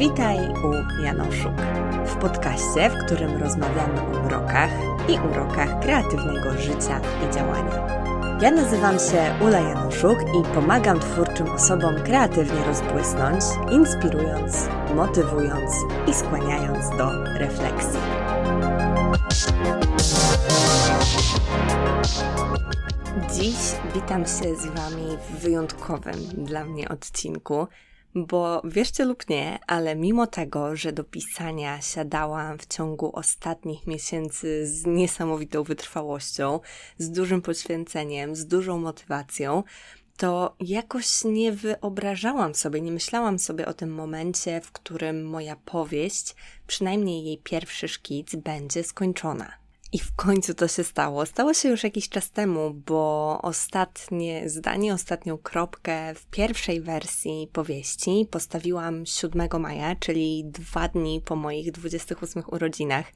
Witaj u Janoszuk, w podcaście, w którym rozmawiamy o urokach i urokach kreatywnego życia i działania. Ja nazywam się Ula Janoszuk i pomagam twórczym osobom kreatywnie rozbłysnąć, inspirując, motywując i skłaniając do refleksji. Dziś witam się z Wami w wyjątkowym dla mnie odcinku, bo wierzcie lub nie, ale mimo tego, że do pisania siadałam w ciągu ostatnich miesięcy z niesamowitą wytrwałością, z dużym poświęceniem, z dużą motywacją, to jakoś nie wyobrażałam sobie, nie myślałam sobie o tym momencie, w którym moja powieść, przynajmniej jej pierwszy szkic, będzie skończona. I w końcu to się stało. Stało się już jakiś czas temu, bo ostatnie zdanie, ostatnią kropkę w pierwszej wersji powieści postawiłam 7 maja, czyli dwa dni po moich 28 urodzinach.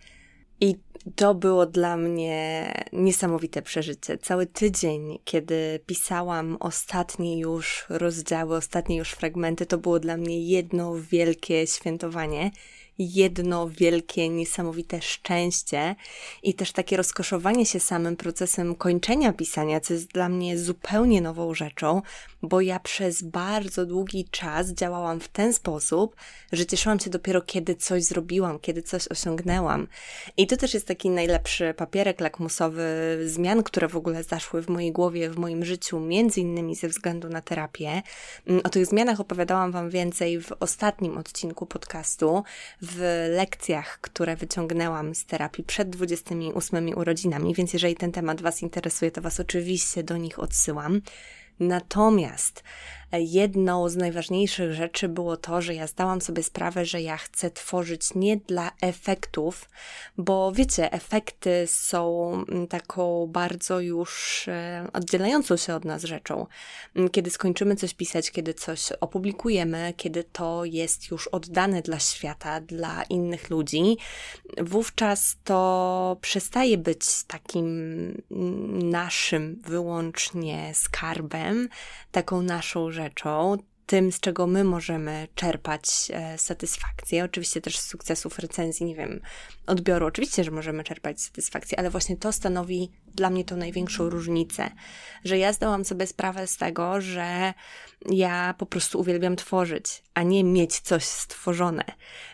I to było dla mnie niesamowite przeżycie. Cały tydzień, kiedy pisałam ostatnie już rozdziały, ostatnie już fragmenty, to było dla mnie jedno wielkie świętowanie jedno wielkie, niesamowite szczęście i też takie rozkoszowanie się samym procesem kończenia pisania, co jest dla mnie zupełnie nową rzeczą, bo ja przez bardzo długi czas działałam w ten sposób, że cieszyłam się dopiero kiedy coś zrobiłam, kiedy coś osiągnęłam. I to też jest taki najlepszy papierek lakmusowy zmian, które w ogóle zaszły w mojej głowie, w moim życiu, między innymi ze względu na terapię. Mm, o tych zmianach opowiadałam Wam więcej w ostatnim odcinku podcastu, w lekcjach, które wyciągnęłam z terapii przed 28 urodzinami, więc jeżeli ten temat Was interesuje, to Was oczywiście do nich odsyłam. Natomiast jedną z najważniejszych rzeczy było to, że ja zdałam sobie sprawę, że ja chcę tworzyć nie dla efektów, bo wiecie, efekty są mm, taką bardzo już e, oddzielającą się od nas rzeczą. Mm, kiedy skończymy coś pisać, kiedy coś opublikujemy, kiedy to jest już oddane dla świata, dla innych ludzi, wówczas to przestaje być takim mm, naszym wyłącznie skarbem, taką naszą rzeczą, tym, z czego my możemy czerpać e, satysfakcję. Oczywiście też z sukcesów recenzji, nie wiem, odbioru. Oczywiście, że możemy czerpać satysfakcję, ale właśnie to stanowi dla mnie tą największą różnicę, że ja zdałam sobie sprawę z tego, że ja po prostu uwielbiam tworzyć, a nie mieć coś stworzone.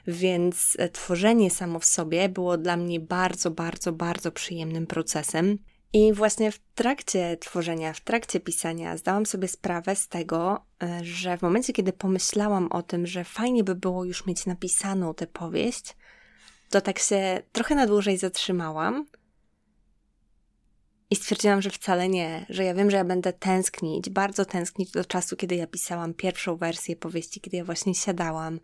Więc e, tworzenie samo w sobie było dla mnie bardzo, bardzo, bardzo przyjemnym procesem. I właśnie w trakcie tworzenia, w trakcie pisania zdałam sobie sprawę z tego, e, że w momencie, kiedy pomyślałam o tym, że fajnie by było już mieć napisaną tę powieść, to tak się trochę na dłużej zatrzymałam i stwierdziłam, że wcale nie, że ja wiem, że ja będę tęsknić, bardzo tęsknić do czasu, kiedy ja pisałam pierwszą wersję powieści, kiedy ja właśnie siadałam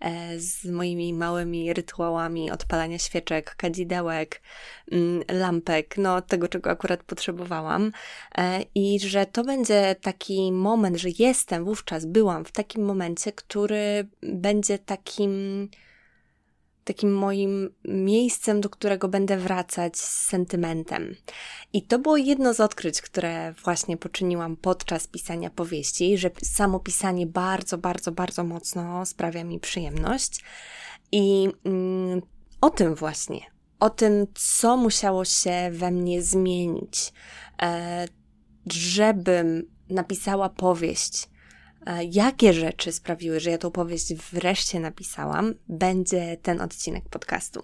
e, z moimi małymi rytuałami odpalania świeczek, kadzidełek, mm, lampek, no tego, czego akurat potrzebowałam. E, I że to będzie taki moment, że jestem wówczas, byłam w takim momencie, który będzie takim takim moim miejscem, do którego będę wracać z sentymentem. I to było jedno z odkryć, które właśnie poczyniłam podczas pisania powieści, że samo pisanie bardzo, bardzo, bardzo mocno sprawia mi przyjemność. I mm, o tym właśnie, o tym, co musiało się we mnie zmienić, e, żebym napisała powieść, jakie rzeczy sprawiły, że ja tą powieść wreszcie napisałam, będzie ten odcinek podcastu.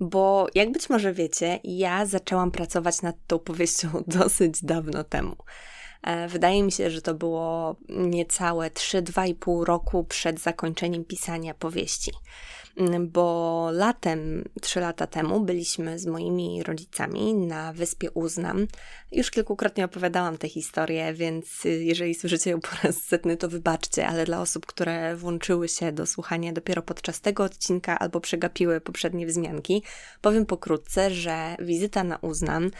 Bo jak być może wiecie, ja zaczęłam pracować nad tą powieścią dosyć dawno temu. E, wydaje mi się, że to było niecałe 3-2,5 roku przed zakończeniem pisania powieści. Mm, bo latem, trzy lata temu, byliśmy z moimi rodzicami na wyspie Uznam. Już kilkukrotnie opowiadałam tę historię, więc y, jeżeli słyszycie ją po raz setny, to wybaczcie, ale dla osób, które włączyły się do słuchania dopiero podczas tego odcinka albo przegapiły poprzednie wzmianki, powiem pokrótce, że wizyta na Uznam,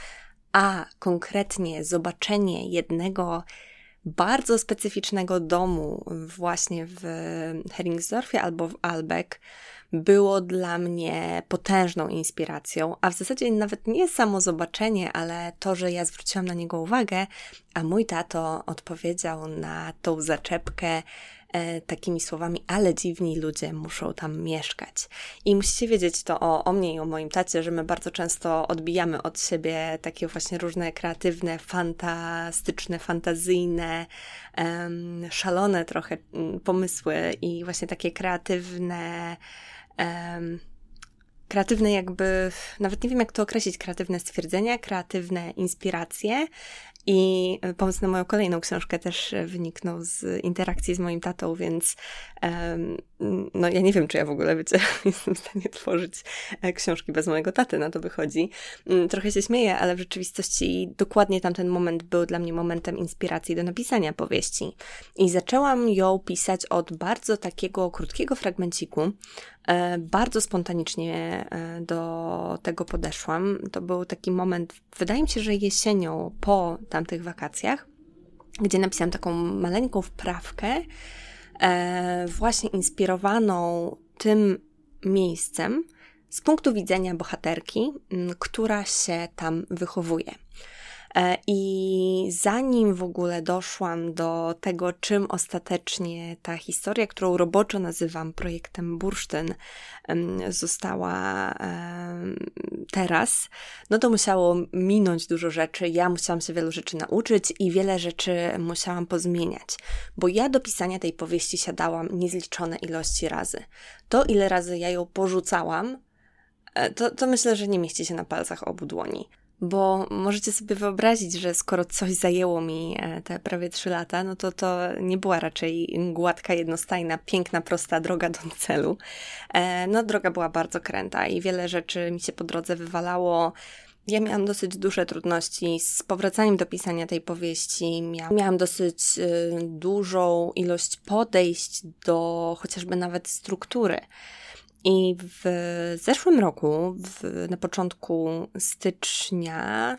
a konkretnie zobaczenie jednego bardzo specyficznego domu właśnie w Heringsdorfie albo w Albeck było dla mnie potężną inspiracją, a w zasadzie nawet nie samo zobaczenie, ale to, że ja zwróciłam na niego uwagę, a mój tato odpowiedział na tą zaczepkę e, takimi słowami, ale dziwni ludzie muszą tam mieszkać. I musicie wiedzieć to o, o mnie i o moim tacie, że my bardzo często odbijamy od siebie takie właśnie różne kreatywne, fantastyczne, fantazyjne, um, szalone trochę mm, pomysły i właśnie takie kreatywne. Um, kreatywne jakby, nawet nie wiem jak to określić, kreatywne stwierdzenia, kreatywne inspiracje, i pomysł na moją kolejną książkę też wyniknął z interakcji z moim tatą, więc um, no ja nie wiem, czy ja w ogóle wiecie, jestem w stanie tworzyć e, książki bez mojego taty, na to wychodzi. Mm, trochę się śmieję, ale w rzeczywistości dokładnie tamten moment był dla mnie momentem inspiracji do napisania powieści. I zaczęłam ją pisać od bardzo takiego krótkiego fragmenciku, e, bardzo spontanicznie e, do tego podeszłam. To był taki moment, wydaje mi się, że jesienią po tamtych wakacjach, gdzie napisałam taką maleńką wprawkę, właśnie inspirowaną tym miejscem z punktu widzenia bohaterki, która się tam wychowuje. E, I zanim w ogóle doszłam do tego, czym ostatecznie ta historia, którą roboczo nazywam projektem Bursztyn, została teraz, no to musiało minąć dużo rzeczy. Ja musiałam się wielu rzeczy nauczyć i wiele rzeczy musiałam pozmieniać, bo ja do pisania tej powieści siadałam niezliczone ilości razy. To, ile razy ja ją porzucałam, e, to, to myślę, że nie mieści się na palcach obu dłoni bo możecie sobie wyobrazić, że skoro coś zajęło mi e, te prawie trzy lata, no to to nie była raczej gładka, jednostajna, piękna, prosta droga do celu. E, no, droga była bardzo kręta i wiele rzeczy mi się po drodze wywalało. Ja miałam dosyć duże trudności z powracaniem do pisania tej powieści. Miałam dosyć y, dużą ilość podejść do chociażby nawet struktury. I w zeszłym roku, w, na początku stycznia,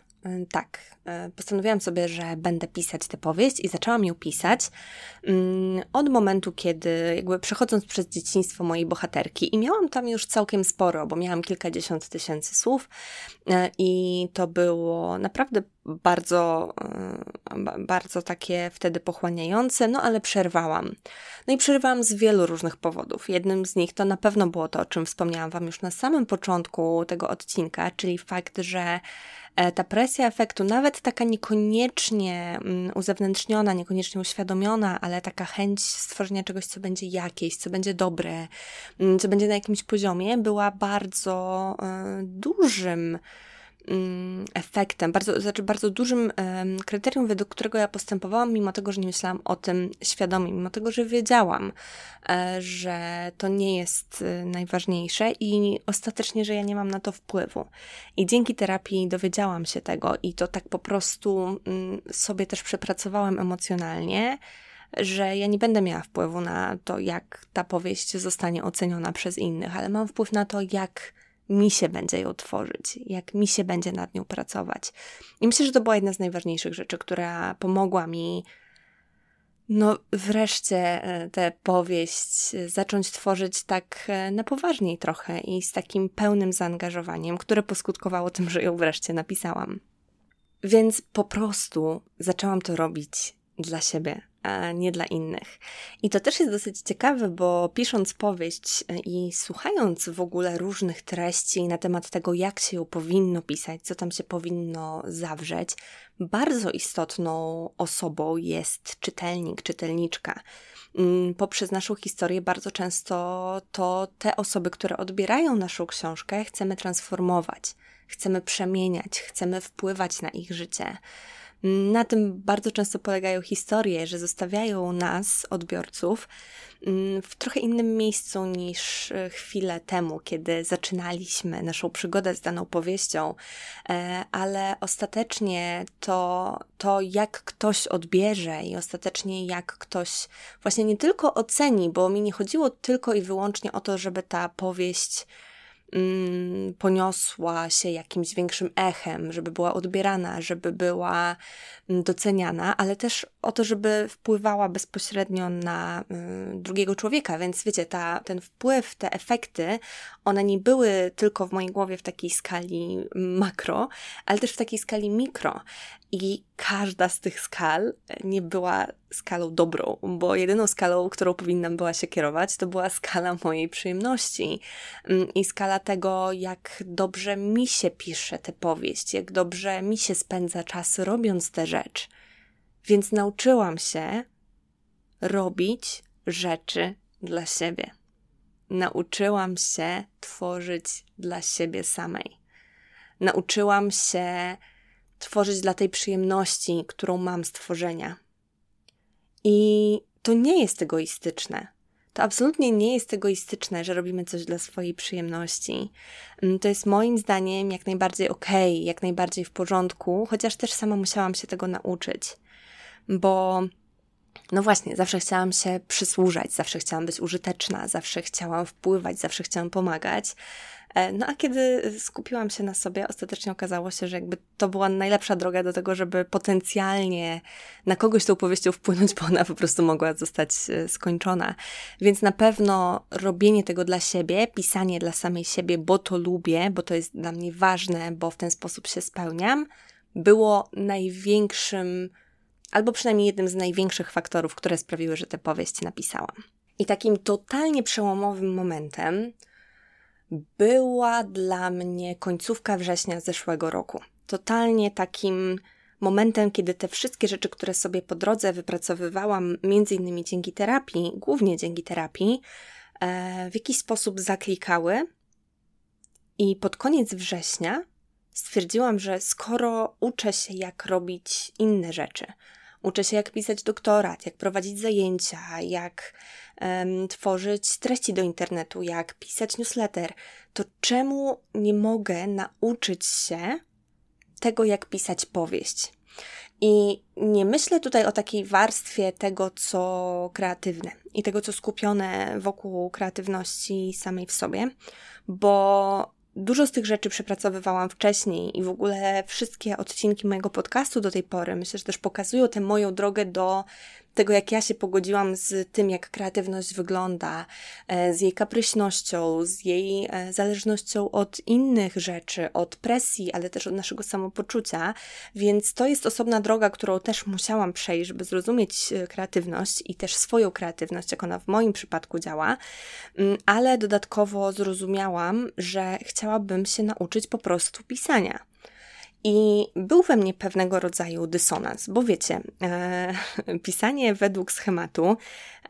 tak, y, postanowiłam sobie, że będę pisać tę powieść i zaczęłam ją pisać mm, od momentu, kiedy jakby przechodząc przez dzieciństwo mojej bohaterki i miałam tam już całkiem sporo, bo miałam kilkadziesiąt tysięcy słów y, i to było naprawdę bardzo, bardzo takie wtedy pochłaniające, no ale przerwałam. No i przerwałam z wielu różnych powodów. Jednym z nich to na pewno było to, o czym wspomniałam Wam już na samym początku tego odcinka, czyli fakt, że e, ta presja efektu, nawet taka niekoniecznie mm, uzewnętrzniona, niekoniecznie uświadomiona, ale taka chęć stworzenia czegoś, co będzie jakieś, co będzie dobre, mm, co będzie na jakimś poziomie, była bardzo y, dużym efektem, bardzo, znaczy bardzo dużym kryterium, według którego ja postępowałam, mimo tego, że nie myślałam o tym świadomie, mimo tego, że wiedziałam, e, że to nie jest e, najważniejsze i ostatecznie, że ja nie mam na to wpływu. I dzięki terapii dowiedziałam się tego i to tak po prostu mm, sobie też przepracowałam emocjonalnie, że ja nie będę miała wpływu na to, jak ta powieść zostanie oceniona przez innych, ale mam wpływ na to, jak mi się będzie ją tworzyć, jak mi się będzie nad nią pracować. I myślę, że to była jedna z najważniejszych rzeczy, która pomogła mi no wreszcie e, tę powieść zacząć tworzyć tak e, na poważniej trochę i z takim pełnym zaangażowaniem, które poskutkowało tym, że ją wreszcie napisałam. Więc po prostu zaczęłam to robić dla siebie, a nie dla innych. I to też jest dosyć ciekawe, bo pisząc powieść i słuchając w ogóle różnych treści na temat tego, jak się ją powinno pisać, co tam się powinno zawrzeć, bardzo istotną osobą jest czytelnik, czytelniczka. Mm, poprzez naszą historię bardzo często to te osoby, które odbierają naszą książkę, chcemy transformować, chcemy przemieniać, chcemy wpływać na ich życie. Na tym bardzo często polegają historie, że zostawiają nas, odbiorców, mm, w trochę innym miejscu niż e, chwilę temu, kiedy zaczynaliśmy naszą przygodę z daną powieścią, e, ale ostatecznie to, to jak ktoś odbierze i ostatecznie jak ktoś właśnie nie tylko oceni, bo mi nie chodziło tylko i wyłącznie o to, żeby ta powieść poniosła się jakimś większym echem, żeby była odbierana, żeby była mm, doceniana, ale też o to, żeby wpływała bezpośrednio na y, drugiego człowieka. Więc wiecie, ta, ten wpływ, te efekty, one nie były tylko w mojej głowie w takiej skali makro, ale też w takiej skali mikro. I każda z tych skal nie była skalą dobrą, bo jedyną skalą, którą powinnam była się kierować, to była skala mojej przyjemności mm, i skala tego, jak dobrze mi się pisze tę powieść, jak dobrze mi się spędza czas robiąc tę rzecz. Więc nauczyłam się robić rzeczy dla siebie. Nauczyłam się tworzyć dla siebie samej. Nauczyłam się tworzyć dla tej przyjemności, którą mam z tworzenia. I to nie jest egoistyczne. To absolutnie nie jest egoistyczne, że robimy coś dla swojej przyjemności. Mm, to jest moim zdaniem jak najbardziej okej, okay, jak najbardziej w porządku, chociaż też sama musiałam się tego nauczyć. Bo no właśnie, zawsze chciałam się przysłużać, zawsze chciałam być użyteczna, zawsze chciałam wpływać, zawsze chciałam pomagać. E, no a kiedy skupiłam się na sobie, ostatecznie okazało się, że jakby to była najlepsza droga do tego, żeby potencjalnie na kogoś tą powieścią wpłynąć, bo ona po prostu mogła zostać e, skończona. Więc na pewno robienie tego dla siebie, pisanie dla samej siebie, bo to lubię, bo to jest dla mnie ważne, bo w ten sposób się spełniam, było największym albo przynajmniej jednym z największych faktorów, które sprawiły, że tę powieść napisałam. I takim totalnie przełomowym momentem była dla mnie końcówka września zeszłego roku. Totalnie takim momentem, kiedy te wszystkie rzeczy, które sobie po drodze wypracowywałam, między innymi dzięki terapii, głównie dzięki terapii, e, w jakiś sposób zaklikały. I pod koniec września stwierdziłam, że skoro uczę się, jak robić inne rzeczy, uczę się, jak pisać doktorat, jak prowadzić zajęcia, jak tworzyć treści do internetu, jak pisać newsletter, to czemu nie mogę nauczyć się tego, jak pisać powieść? I nie myślę tutaj o takiej warstwie tego, co kreatywne i tego, co skupione wokół kreatywności samej w sobie, bo Dużo z tych rzeczy przepracowywałam wcześniej i w ogóle wszystkie odcinki mojego podcastu do tej pory myślę, że też pokazują tę moją drogę do tego, jak ja się pogodziłam z tym, jak kreatywność wygląda, e, z jej kapryśnością, z jej e, zależnością od innych rzeczy, od presji, ale też od naszego samopoczucia. Więc to jest osobna droga, którą też musiałam przejść, żeby zrozumieć e, kreatywność i też swoją kreatywność, jak ona w moim przypadku działa. Mm, ale dodatkowo zrozumiałam, że chciałabym się nauczyć po prostu pisania. I był we mnie pewnego rodzaju dysonans, bo wiecie, e, pisanie według schematu,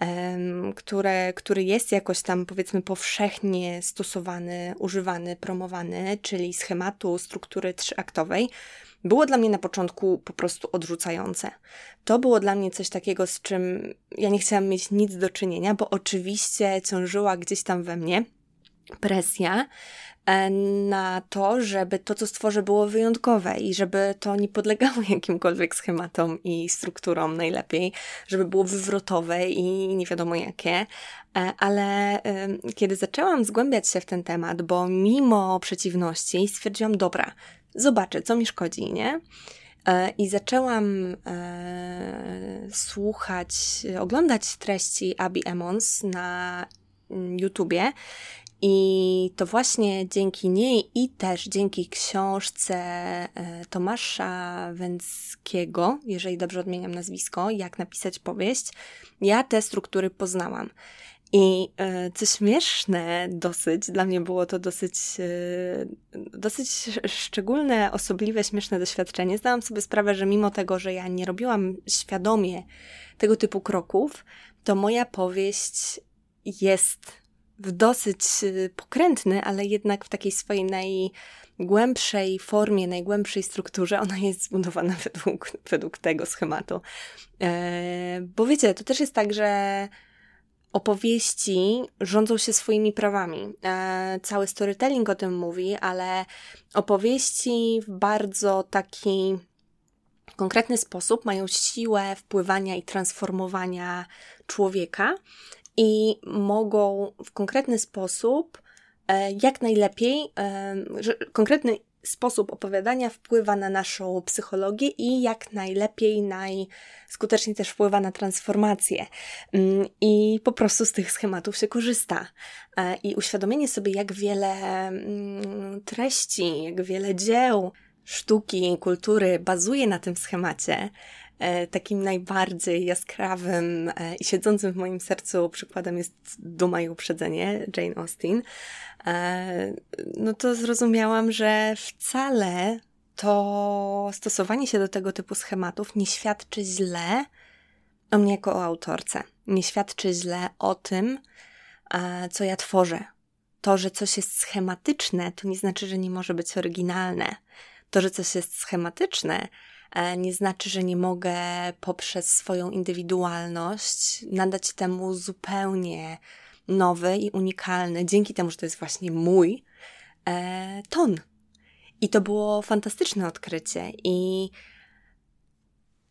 e, które, który jest jakoś tam powiedzmy powszechnie stosowany, używany, promowany, czyli schematu struktury trzyaktowej, było dla mnie na początku po prostu odrzucające. To było dla mnie coś takiego, z czym ja nie chciałam mieć nic do czynienia, bo oczywiście ciążyła gdzieś tam we mnie presja, E, na to, żeby to, co stworzę, było wyjątkowe i żeby to nie podlegało jakimkolwiek schematom i strukturom najlepiej, żeby było wywrotowe i nie wiadomo jakie. E, ale kiedy zaczęłam zgłębiać się w ten temat, bo mimo przeciwności stwierdziłam, dobra, zobaczę, co mi szkodzi, nie? E, I zaczęłam e, słuchać, oglądać treści Abby Emmons na mm, YouTubie i to właśnie dzięki niej i też dzięki książce e, Tomasza Węckiego, jeżeli dobrze odmieniam nazwisko, jak napisać powieść, ja te struktury poznałam. I e, co śmieszne dosyć, dla mnie było to dosyć, e, dosyć szczególne, osobliwe, śmieszne doświadczenie. Zdałam sobie sprawę, że mimo tego, że ja nie robiłam świadomie tego typu kroków, to moja powieść jest w dosyć y, pokrętny, ale jednak w takiej swojej najgłębszej formie, najgłębszej strukturze, ona jest zbudowana według, według tego schematu. E, bo wiecie, to też jest tak, że opowieści rządzą się swoimi prawami. E, cały storytelling o tym mówi, ale opowieści w bardzo taki konkretny sposób mają siłę wpływania i transformowania człowieka i mogą w konkretny sposób, e, jak najlepiej, e, że konkretny sposób opowiadania wpływa na naszą psychologię i jak najlepiej, najskuteczniej też wpływa na transformację. Mm, I po prostu z tych schematów się korzysta. E, I uświadomienie sobie, jak wiele mm, treści, jak wiele dzieł sztuki, kultury bazuje na tym schemacie, takim najbardziej jaskrawym e, i siedzącym w moim sercu przykładem jest Duma i Uprzedzenie Jane Austen, e, no to zrozumiałam, że wcale to stosowanie się do tego typu schematów nie świadczy źle o mnie jako o autorce. Nie świadczy źle o tym, co ja tworzę. To, że coś jest schematyczne, to nie znaczy, że nie może być oryginalne. To, że coś jest schematyczne, e, nie znaczy, że nie mogę poprzez swoją indywidualność nadać temu zupełnie nowy i unikalny, dzięki temu, że to jest właśnie mój e, ton. I to było fantastyczne odkrycie. I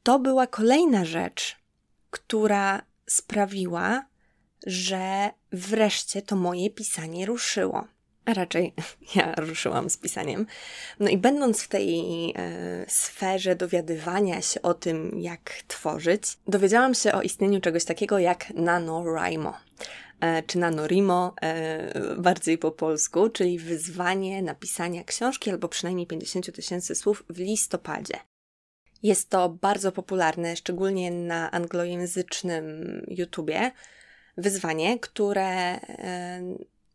to była kolejna rzecz, która sprawiła, że wreszcie to moje pisanie ruszyło. A raczej ja ruszyłam z pisaniem. No i będąc w tej e, sferze dowiadywania się o tym, jak tworzyć, dowiedziałam się o istnieniu czegoś takiego jak NaNoWriMo. E, czy NaNoWriMo e, bardziej po polsku, czyli wyzwanie napisania książki albo przynajmniej 50 tysięcy słów w listopadzie. Jest to bardzo popularne, szczególnie na anglojęzycznym YouTubie, wyzwanie, które e,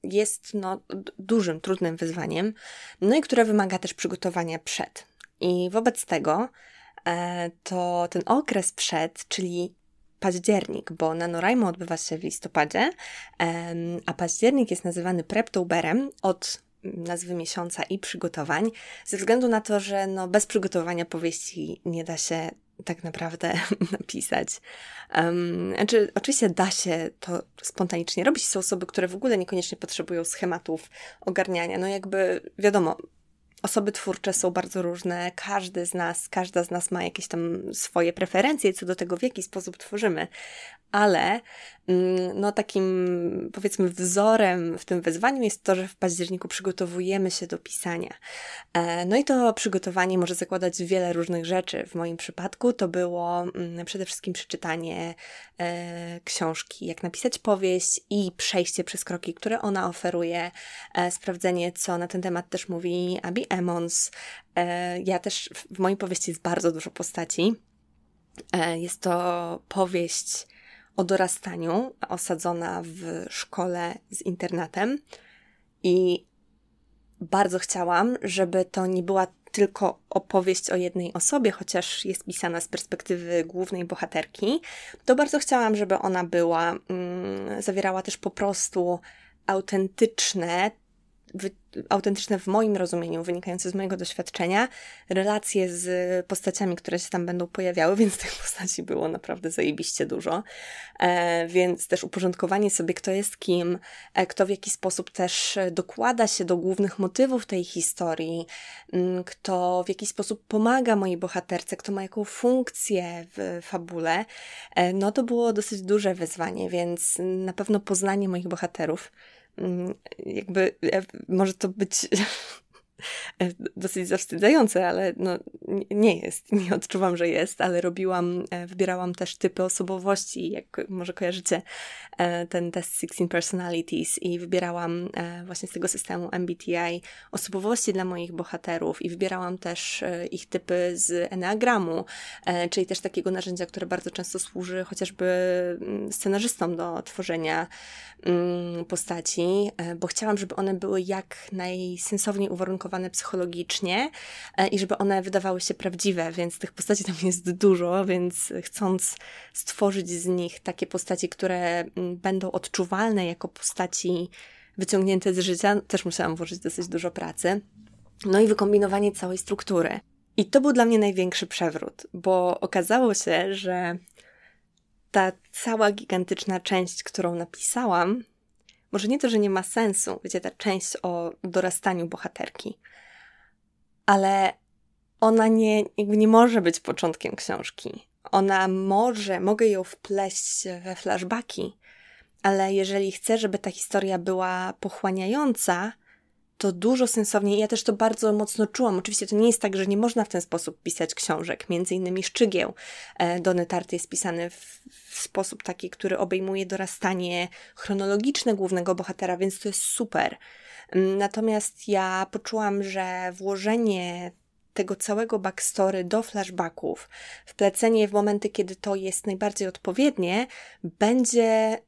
jest no, dużym, trudnym wyzwaniem, no i które wymaga też przygotowania przed. I wobec tego e, to ten okres przed, czyli październik, bo NaNoWriMo odbywa się w listopadzie, a październik jest nazywany Preptoberem od nazwy miesiąca i przygotowań, ze względu na to, że no, bez przygotowania powieści nie da się tak naprawdę napisać. Um, znaczy, oczywiście da się to spontanicznie robić. Są osoby, które w ogóle niekoniecznie potrzebują schematów ogarniania. No jakby wiadomo, Osoby twórcze są bardzo różne, każdy z nas, każda z nas ma jakieś tam swoje preferencje co do tego, w jaki sposób tworzymy, ale mm, no takim powiedzmy wzorem w tym wyzwaniu jest to, że w październiku przygotowujemy się do pisania. E, no i to przygotowanie może zakładać wiele różnych rzeczy. W moim przypadku to było mm, przede wszystkim przeczytanie e, książki, jak napisać powieść i przejście przez kroki, które ona oferuje, e, sprawdzenie, co na ten temat też mówi Abby Emmons. Ja też w mojej powieści jest bardzo dużo postaci. Jest to powieść o dorastaniu, osadzona w szkole z internatem. I bardzo chciałam, żeby to nie była tylko opowieść o jednej osobie, chociaż jest pisana z perspektywy głównej bohaterki, to bardzo chciałam, żeby ona była, mm, zawierała też po prostu autentyczne, autentyczne w moim rozumieniu, wynikające z mojego doświadczenia, relacje z postaciami, które się tam będą pojawiały, więc tych postaci było naprawdę zajebiście dużo. E, więc też uporządkowanie sobie, kto jest kim, e, kto w jaki sposób też dokłada się do głównych motywów tej historii, m, kto w jaki sposób pomaga mojej bohaterce, kto ma jaką funkcję w fabule, e, no to było dosyć duże wyzwanie, więc na pewno poznanie moich bohaterów jakby e, może to być E, dosyć zawstydzające, ale no, nie jest. Nie odczuwam, że jest, ale robiłam, e, wybierałam też typy osobowości, jak może kojarzycie e, ten test 16 Personalities i wybierałam właśnie z tego systemu MBTI osobowości dla moich bohaterów i wybierałam też ich typy z Enneagramu, czyli też takiego narzędzia, które bardzo często służy chociażby mm, scenarzystom do tworzenia mm, postaci, bo chciałam, żeby one były jak najsensowniej uwarunkowane psychologicznie e, i żeby one wydawały się prawdziwe, więc tych postaci tam jest dużo, więc chcąc stworzyć z nich takie postaci, które mm, będą odczuwalne jako postaci wyciągnięte z życia, też musiałam włożyć dosyć dużo pracy. No i wykombinowanie całej struktury. I to był dla mnie największy przewrót, bo okazało się, że ta cała gigantyczna część, którą napisałam, może nie to, że nie ma sensu, wiecie, ta część o dorastaniu bohaterki, ale ona nie, jakby nie może być początkiem książki. Ona może, mogę ją wpleść we flashbacki, ale jeżeli chcę, żeby ta historia była pochłaniająca, to dużo sensowniej. Ja też to bardzo mocno czułam. Oczywiście to nie jest tak, że nie można w ten sposób pisać książek. Między innymi Szczygieł e, Dony Tarty jest pisany w, sposób taki, który obejmuje dorastanie chronologiczne głównego bohatera, więc to jest super. Natomiast ja poczułam, że włożenie tego całego backstory do flashbacków, wplecenie w momenty, kiedy to jest najbardziej odpowiednie, będzie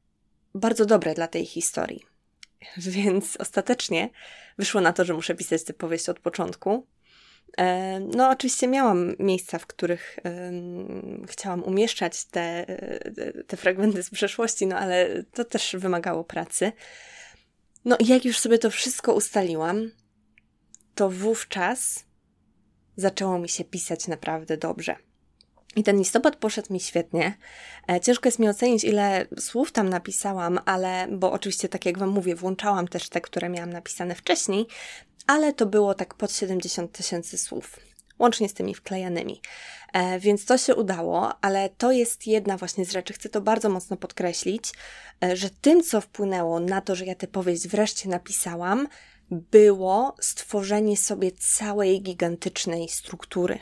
bardzo dobre dla tej historii. Więc ostatecznie wyszło na to, że muszę pisać tę powieść od początku. E, no, oczywiście miałam miejsca, w których chciałam umieszczać te, te fragmenty z przeszłości, no ale to też wymagało pracy. No i jak już sobie to wszystko ustaliłam, to wówczas zaczęło mi się pisać naprawdę dobrze. I ten listopad poszedł mi świetnie. E, ciężko jest mi ocenić, ile słów tam napisałam, ale, bo oczywiście, tak jak Wam mówię, włączałam też te, które miałam napisane wcześniej, ale to było tak pod 70 tysięcy słów, łącznie z tymi wklejanymi. E, więc to się udało, ale to jest jedna właśnie z rzeczy, chcę to bardzo mocno podkreślić, e, że tym, co wpłynęło na to, że ja tę powieść wreszcie napisałam, było stworzenie sobie całej gigantycznej struktury.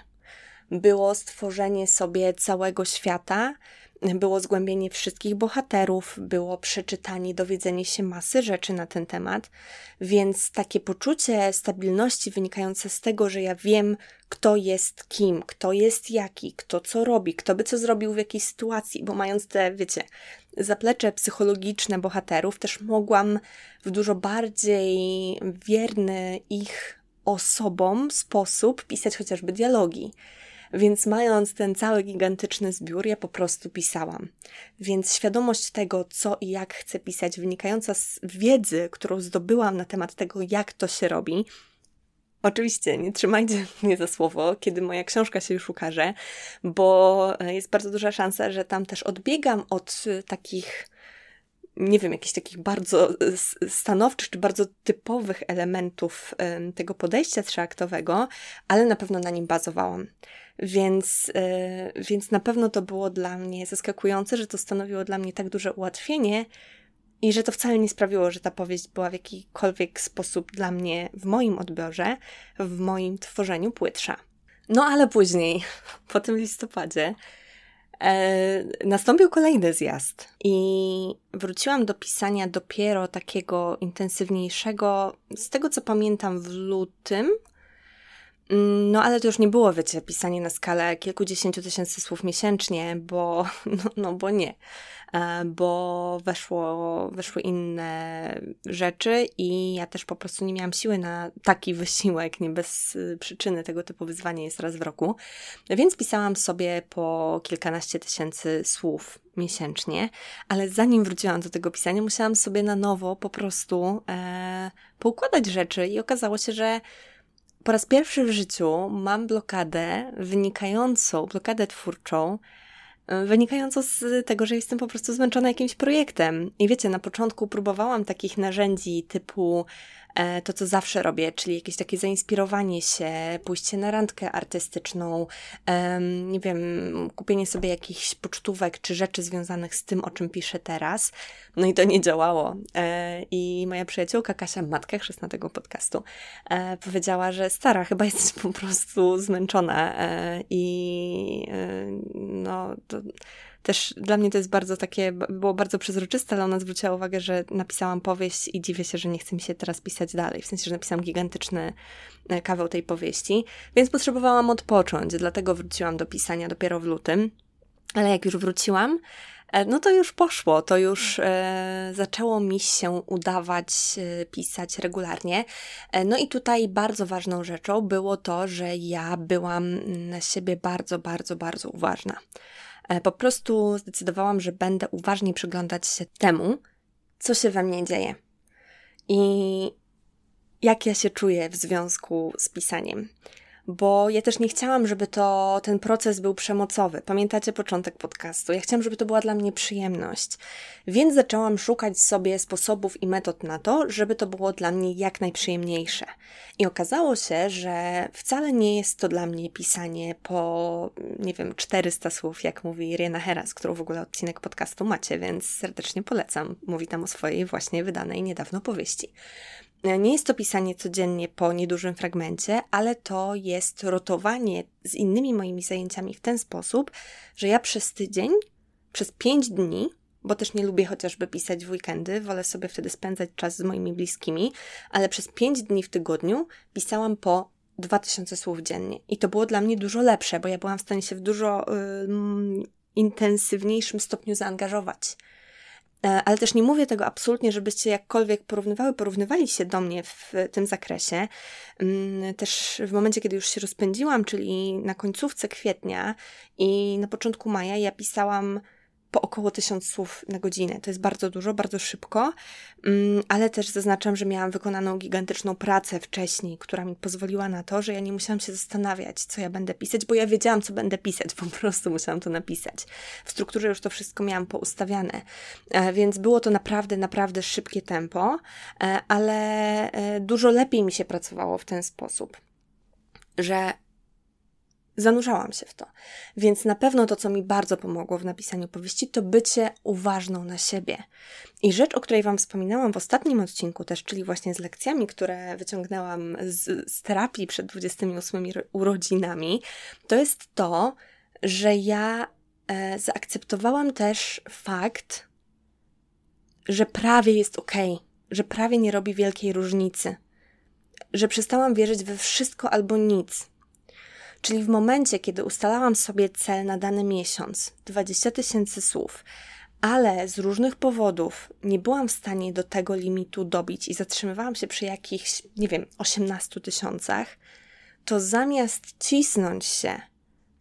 Było stworzenie sobie całego świata, było zgłębienie wszystkich bohaterów, było przeczytanie, dowiedzenie się masy rzeczy na ten temat, więc takie poczucie stabilności wynikające z tego, że ja wiem, kto jest kim, kto jest jaki, kto co robi, kto by co zrobił w jakiej sytuacji, bo mając te, wiecie, zaplecze psychologiczne bohaterów, też mogłam w dużo bardziej wierny ich osobom sposób pisać chociażby dialogi. Więc mając ten cały gigantyczny zbiór, ja po prostu pisałam. Więc świadomość tego, co i jak chcę pisać, wynikająca z wiedzy, którą zdobyłam na temat tego, jak to się robi, Oczywiście, nie trzymajcie mnie za słowo, kiedy moja książka się już ukaże, bo jest bardzo duża szansa, że tam też odbiegam od takich, nie wiem, jakichś takich bardzo stanowczych czy bardzo typowych elementów tego podejścia trzyaktowego, ale na pewno na nim bazowałam. Więc, yy, więc na pewno to było dla mnie zaskakujące, że to stanowiło dla mnie tak duże ułatwienie i że to wcale nie sprawiło, że ta powieść była w jakikolwiek sposób dla mnie w moim odbiorze, w moim tworzeniu płytsza. No ale później, po tym listopadzie, e, nastąpił kolejny zjazd i wróciłam do pisania dopiero takiego intensywniejszego, z tego co pamiętam, w lutym. No, ale to już nie było, wiecie, pisanie na skalę kilkudziesięciu tysięcy słów miesięcznie, bo, no, no bo nie, e, bo weszło, weszły inne rzeczy i ja też po prostu nie miałam siły na taki wysiłek, nie bez y, przyczyny tego typu wyzwanie jest raz w roku, więc pisałam sobie po kilkanaście tysięcy słów miesięcznie, ale zanim wróciłam do tego pisania, musiałam sobie na nowo po prostu e, poukładać rzeczy i okazało się, że po raz pierwszy w życiu mam blokadę wynikającą, blokadę twórczą, wynikającą z tego, że jestem po prostu zmęczona jakimś projektem. I wiecie, na początku próbowałam takich narzędzi typu to, co zawsze robię, czyli jakieś takie zainspirowanie się, pójście na randkę artystyczną, nie wiem, kupienie sobie jakichś pocztówek czy rzeczy związanych z tym, o czym piszę teraz. No i to nie działało. E, I moja przyjaciółka Kasia, matka chrzestna podcastu, e, powiedziała, że stara, chyba jesteś po prostu zmęczona i no to też dla mnie to jest bardzo takie, było bardzo przezroczyste, ale ona zwróciła uwagę, że napisałam powieść i dziwię się, że nie chce mi się teraz pisać dalej. W sensie, że napisałam gigantyczny e, kawał tej powieści, więc potrzebowałam odpocząć, dlatego wróciłam do pisania dopiero w lutym. Ale jak już wróciłam, e, no to już poszło, to już e, zaczęło mi się udawać e, pisać regularnie. E, no i tutaj bardzo ważną rzeczą było to, że ja byłam na siebie bardzo, bardzo, bardzo uważna. E, po prostu zdecydowałam, że będę uważnie przyglądać się temu, co się we mnie dzieje i jak ja się czuję w związku z pisaniem bo ja też nie chciałam, żeby to ten proces był przemocowy. Pamiętacie początek podcastu? Ja chciałam, żeby to była dla mnie przyjemność. Więc zaczęłam szukać sobie sposobów i metod na to, żeby to było dla mnie jak najprzyjemniejsze. I okazało się, że wcale nie jest to dla mnie pisanie po, nie wiem, 400 słów, jak mówi Irena Heras, którą w ogóle odcinek podcastu macie, więc serdecznie polecam. Mówi tam o swojej właśnie wydanej niedawno powieści. Nie jest to pisanie codziennie po niedużym fragmencie, ale to jest rotowanie z innymi moimi zajęciami w ten sposób, że ja przez tydzień, przez pięć dni, bo też nie lubię chociażby pisać w weekendy, wolę sobie wtedy spędzać czas z moimi bliskimi, ale przez pięć dni w tygodniu pisałam po 2000 słów dziennie. I to było dla mnie dużo lepsze, bo ja byłam w stanie się w dużo y, intensywniejszym stopniu zaangażować. E, ale też nie mówię tego absolutnie, żebyście jakkolwiek porównywały, porównywali się do mnie w tym zakresie. Mm, też w momencie, kiedy już się rozpędziłam, czyli na końcówce kwietnia i na początku maja, ja pisałam po około tysiąc słów na godzinę. To jest bardzo dużo, bardzo szybko, mm, ale też zaznaczam, że miałam wykonaną gigantyczną pracę wcześniej, która mi pozwoliła na to, że ja nie musiałam się zastanawiać, co ja będę pisać, bo ja wiedziałam, co będę pisać, po prostu musiałam to napisać. W strukturze już to wszystko miałam poustawiane, e, więc było to naprawdę, naprawdę szybkie tempo, e, ale e, dużo lepiej mi się pracowało w ten sposób, że zanurzałam się w to. Więc na pewno to, co mi bardzo pomogło w napisaniu powieści, to bycie uważną na siebie. I rzecz, o której Wam wspominałam w ostatnim odcinku też, czyli właśnie z lekcjami, które wyciągnęłam z, z terapii przed 28 urodzinami, to jest to, że ja e, zaakceptowałam też fakt, że prawie jest ok, że prawie nie robi wielkiej różnicy, że przestałam wierzyć we wszystko albo nic, Czyli w momencie, kiedy ustalałam sobie cel na dany miesiąc 20 tysięcy słów, ale z różnych powodów nie byłam w stanie do tego limitu dobić i zatrzymywałam się przy jakichś, nie wiem, 18 tysiącach, to zamiast cisnąć się,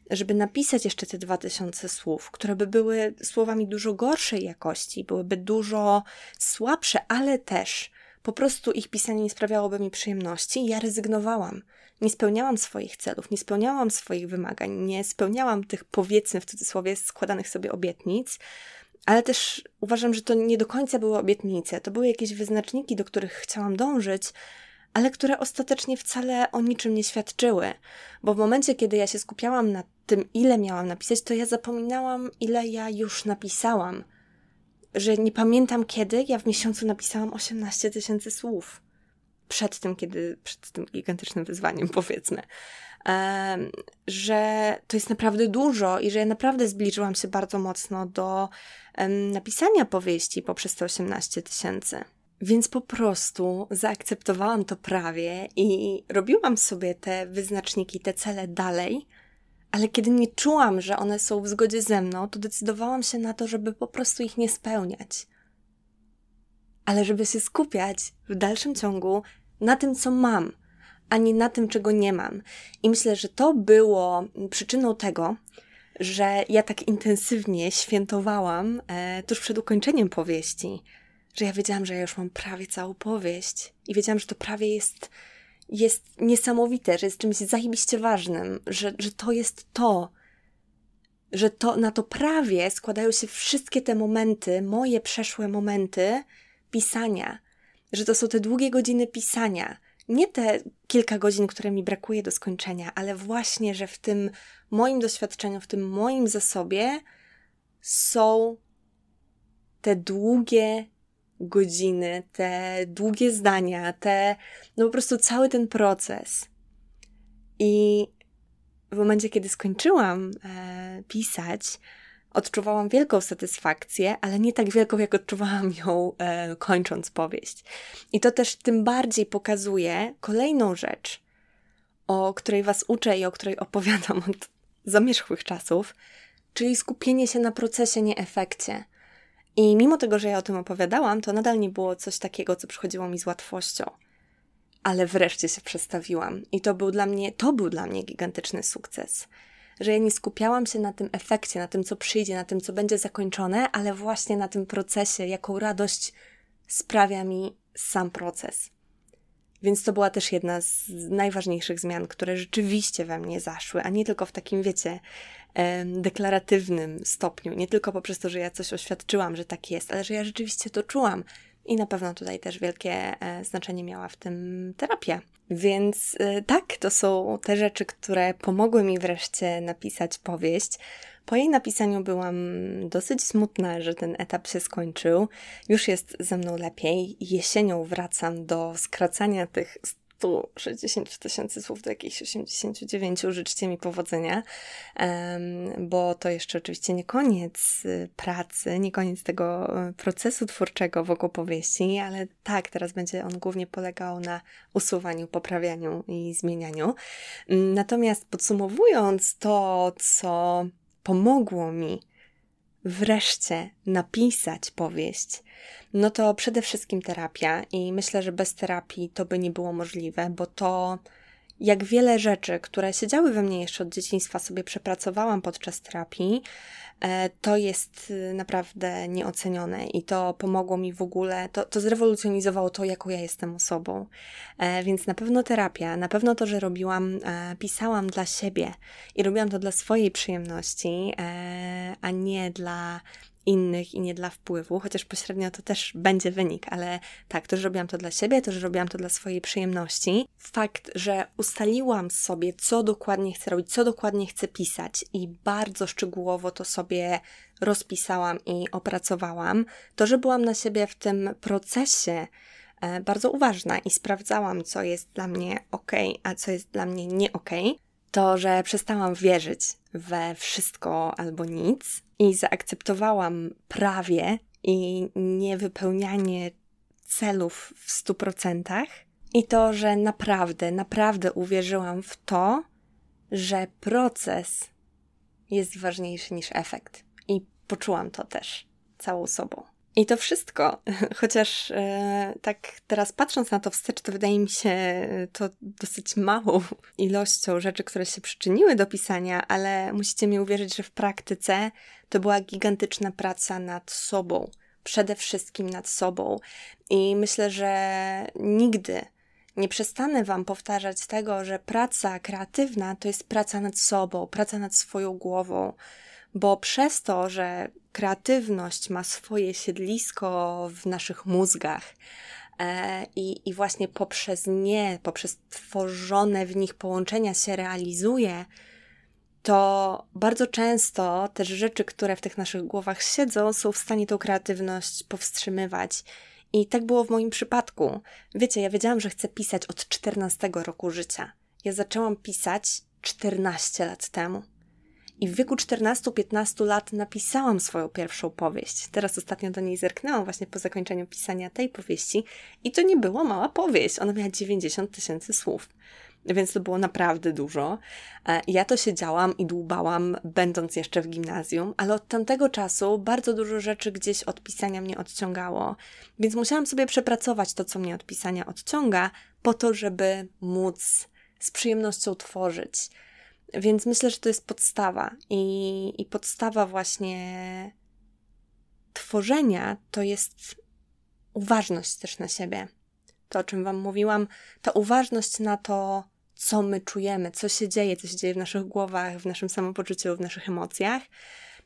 żeby napisać jeszcze te 2000 słów, które by były słowami dużo gorszej jakości, byłyby dużo słabsze, ale też po prostu ich pisanie nie sprawiałoby mi przyjemności, ja rezygnowałam nie spełniałam swoich celów, nie spełniałam swoich wymagań, nie spełniałam tych powiedzmy w cudzysłowie składanych sobie obietnic, ale też uważam, że to nie do końca były obietnice, to były jakieś wyznaczniki, do których chciałam dążyć, ale które ostatecznie wcale o niczym nie świadczyły, bo w momencie, kiedy ja się skupiałam na tym, ile miałam napisać, to ja zapominałam, ile ja już napisałam. Że nie pamiętam kiedy ja w miesiącu napisałam 18 tysięcy słów przed tym, kiedy, przed tym gigantycznym wyzwaniem, powiedzmy, że to jest naprawdę dużo i że ja naprawdę zbliżyłam się bardzo mocno do napisania powieści poprzez te 18 tysięcy. Więc po prostu zaakceptowałam to prawie i robiłam sobie te wyznaczniki, te cele dalej, ale kiedy nie czułam, że one są w zgodzie ze mną, to decydowałam się na to, żeby po prostu ich nie spełniać. Ale żeby się skupiać w dalszym ciągu na tym, co mam, a nie na tym, czego nie mam. I myślę, że to było przyczyną tego, że ja tak intensywnie świętowałam e, tuż przed ukończeniem powieści, że ja wiedziałam, że ja już mam prawie całą powieść i wiedziałam, że to prawie jest, jest niesamowite, że jest czymś zajebiście ważnym, że, że to jest to, że to na to prawie składają się wszystkie te momenty, moje przeszłe momenty pisania, że to są te długie godziny pisania. Nie te kilka godzin, które mi brakuje do skończenia, ale właśnie, że w tym moim doświadczeniu, w tym moim zasobie są te długie godziny, te długie zdania, te, no po prostu cały ten proces. I w momencie, kiedy skończyłam e, pisać, odczuwałam wielką satysfakcję, ale nie tak wielką, jak odczuwałam ją e, kończąc powieść. I to też tym bardziej pokazuje kolejną rzecz, o której Was uczę i o której opowiadam od zamierzchłych czasów, czyli skupienie się na procesie, nie efekcie. I mimo tego, że ja o tym opowiadałam, to nadal nie było coś takiego, co przychodziło mi z łatwością. Ale wreszcie się przestawiłam i to był dla mnie, to był dla mnie gigantyczny sukces że ja nie skupiałam się na tym efekcie, na tym, co przyjdzie, na tym, co będzie zakończone, ale właśnie na tym procesie, jaką radość sprawia mi sam proces. Więc to była też jedna z najważniejszych zmian, które rzeczywiście we mnie zaszły, a nie tylko w takim, wiecie, deklaratywnym stopniu. Nie tylko poprzez to, że ja coś oświadczyłam, że tak jest, ale że ja rzeczywiście to czułam. I na pewno tutaj też wielkie e, znaczenie miała w tym terapia. Więc e, tak, to są te rzeczy, które pomogły mi wreszcie napisać powieść. Po jej napisaniu byłam dosyć smutna, że ten etap się skończył. Już jest ze mną lepiej. Jesienią wracam do skracania tych 160 tysięcy słów do jakichś 89. Życzcie mi powodzenia, bo to jeszcze oczywiście nie koniec y, pracy, nie koniec tego y, procesu twórczego wokół powieści, ale tak, teraz będzie on głównie polegał na usuwaniu, poprawianiu i zmienianiu. Natomiast podsumowując to, co pomogło mi wreszcie napisać powieść, no to przede wszystkim terapia i myślę, że bez terapii to by nie było możliwe, bo to jak wiele rzeczy, które siedziały we mnie jeszcze od dzieciństwa, sobie przepracowałam podczas terapii, e, to jest y, naprawdę nieocenione i to pomogło mi w ogóle, to, to zrewolucjonizowało to, jaką ja jestem osobą. E, więc na pewno terapia, na pewno to, że robiłam, e, pisałam dla siebie i robiłam to dla swojej przyjemności, a nie dla innych i nie dla wpływu, chociaż pośrednio to też będzie wynik, ale tak, to, że robiłam to dla siebie, to, że robiłam to dla swojej przyjemności. Fakt, że ustaliłam sobie, co dokładnie chcę robić, co dokładnie chcę pisać i bardzo szczegółowo to sobie rozpisałam i opracowałam, to, że byłam na siebie w tym procesie e, bardzo uważna i sprawdzałam, co jest dla mnie ok, a co jest dla mnie nie ok, to, że przestałam wierzyć we wszystko albo nic i zaakceptowałam prawie i niewypełnianie celów w stu procentach. I to, że naprawdę, naprawdę uwierzyłam w to, że proces jest ważniejszy niż efekt. I poczułam to też całą sobą. I to wszystko, chociaż e, tak teraz patrząc na to wstecz, to wydaje mi się e, to dosyć małą ilością rzeczy, które się przyczyniły do pisania, ale musicie mi uwierzyć, że w praktyce to była gigantyczna praca nad sobą, przede wszystkim nad sobą. I myślę, że nigdy nie przestanę Wam powtarzać tego, że praca kreatywna to jest praca nad sobą, praca nad swoją głową bo przez to, że kreatywność ma swoje siedlisko w naszych mózgach e, i, i właśnie poprzez nie, poprzez tworzone w nich połączenia się realizuje, to bardzo często też rzeczy, które w tych naszych głowach siedzą, są w stanie tą kreatywność powstrzymywać. I tak było w moim przypadku. Wiecie, ja wiedziałam, że chcę pisać od 14 roku życia. Ja zaczęłam pisać 14 lat temu. I w wieku 14-15 lat napisałam swoją pierwszą powieść. Teraz ostatnio do niej zerknęłam właśnie po zakończeniu pisania tej powieści i to nie była mała powieść. Ona miała 90 tysięcy słów. Więc to było naprawdę dużo. E, ja to siedziałam i dłubałam, będąc jeszcze w gimnazjum, ale od tamtego czasu bardzo dużo rzeczy gdzieś od pisania mnie odciągało. Więc musiałam sobie przepracować to, co mnie od pisania odciąga, po to, żeby móc z przyjemnością tworzyć więc myślę, że to jest podstawa i, i podstawa właśnie tworzenia to jest uważność też na siebie. To, o czym Wam mówiłam, ta uważność na to, co my czujemy, co się dzieje, co się dzieje w naszych głowach, w naszym samopoczuciu, w naszych emocjach.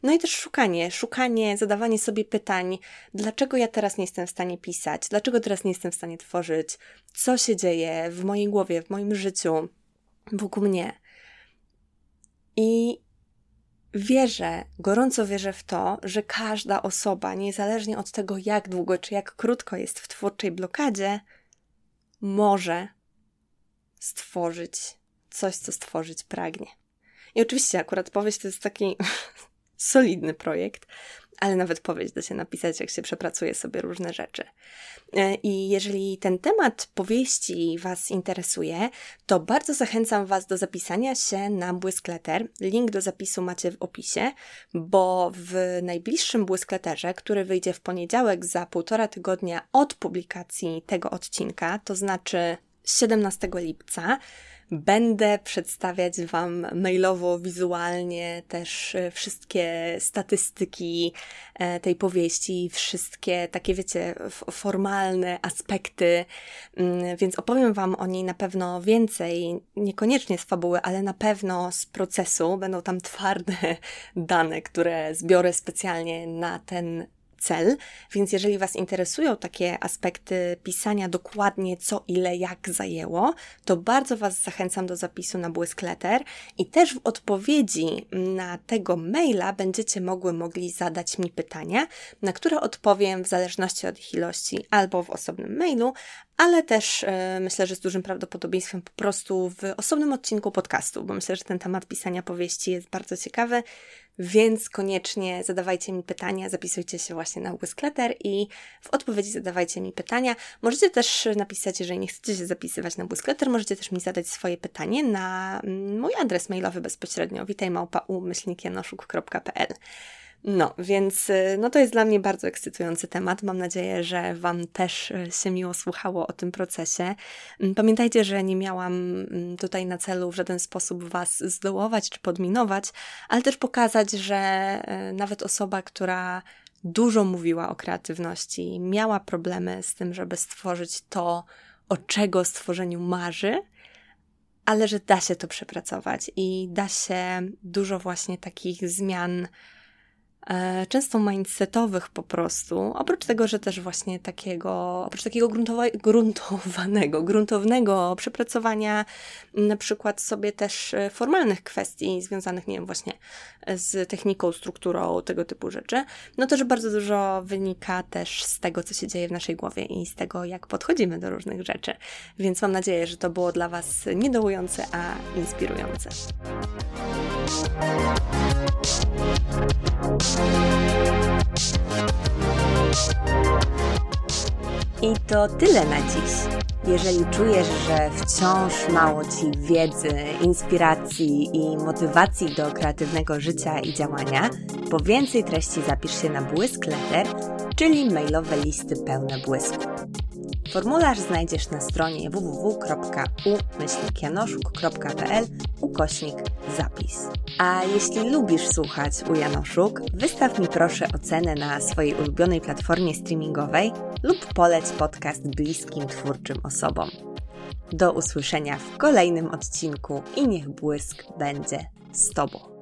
No i też szukanie, szukanie, zadawanie sobie pytań, dlaczego ja teraz nie jestem w stanie pisać, dlaczego teraz nie jestem w stanie tworzyć, co się dzieje w mojej głowie, w moim życiu, wokół mnie. I wierzę, gorąco wierzę w to, że każda osoba, niezależnie od tego, jak długo czy jak krótko jest w twórczej blokadzie, może stworzyć coś, co stworzyć pragnie. I oczywiście akurat powieść to jest taki solidny projekt, ale nawet powieść da się napisać, jak się przepracuje sobie różne rzeczy. E, I jeżeli ten temat powieści Was interesuje, to bardzo zachęcam Was do zapisania się na Błyskleter. Link do zapisu macie w opisie, bo w najbliższym Błyskleterze, który wyjdzie w poniedziałek za półtora tygodnia od publikacji tego odcinka, to znaczy 17 lipca, Będę przedstawiać Wam mailowo, wizualnie też e, wszystkie statystyki e, tej powieści, wszystkie takie, wiecie, formalne aspekty, mm, więc opowiem Wam o niej na pewno więcej, niekoniecznie z fabuły, ale na pewno z procesu. Będą tam twarde dane, które zbiorę specjalnie na ten cel, więc jeżeli Was interesują takie aspekty pisania dokładnie co, ile, jak zajęło, to bardzo Was zachęcam do zapisu na Błyskleter i też w odpowiedzi na tego maila będziecie mogły mogli zadać mi pytania, na które odpowiem w zależności od ich ilości albo w osobnym mailu, ale też e, myślę, że z dużym prawdopodobieństwem po prostu w osobnym odcinku podcastu, bo myślę, że ten temat pisania powieści jest bardzo ciekawy, więc koniecznie zadawajcie mi pytania, zapisujcie się właśnie na Błyskleter i w odpowiedzi zadawajcie mi pytania. Możecie też napisać, jeżeli nie chcecie się zapisywać na Błyskleter, możecie też mi zadać swoje pytanie na mm, mój adres mailowy bezpośrednio witajmałpa.umyślnikjanoszuk.pl no, więc y, no to jest dla mnie bardzo ekscytujący temat. Mam nadzieję, że Wam też y, się miło słuchało o tym procesie. Mm, pamiętajcie, że nie miałam mm, tutaj na celu w żaden sposób Was zdołować czy podminować, ale też pokazać, że y, nawet osoba, która dużo mówiła o kreatywności, miała problemy z tym, żeby stworzyć to, o czego stworzeniu marzy, ale że da się to przepracować i da się dużo właśnie takich zmian często mindsetowych po prostu, oprócz tego, że też właśnie takiego, oprócz takiego gruntowanego, gruntownego przepracowania na przykład sobie też e, formalnych kwestii związanych, nie wiem, właśnie z techniką, strukturą, tego typu rzeczy, no to, że bardzo dużo wynika też z tego, co się dzieje w naszej głowie i z tego, jak podchodzimy do różnych rzeczy. Więc mam nadzieję, że to było dla Was niedołujące, a inspirujące. I to tyle na dziś. Jeżeli czujesz, że wciąż mało Ci wiedzy, inspiracji i motywacji do kreatywnego życia i działania, po więcej treści zapisz się na Błysk Letter, czyli mailowe listy pełne błysku. Formularz znajdziesz na stronie www.u-janoszuk.pl ukośnik zapis. A jeśli lubisz słuchać u Janoszuk, wystaw mi proszę ocenę na swojej ulubionej platformie streamingowej lub poleć podcast bliskim twórczym osobom. Do usłyszenia w kolejnym odcinku i niech błysk będzie z Tobą.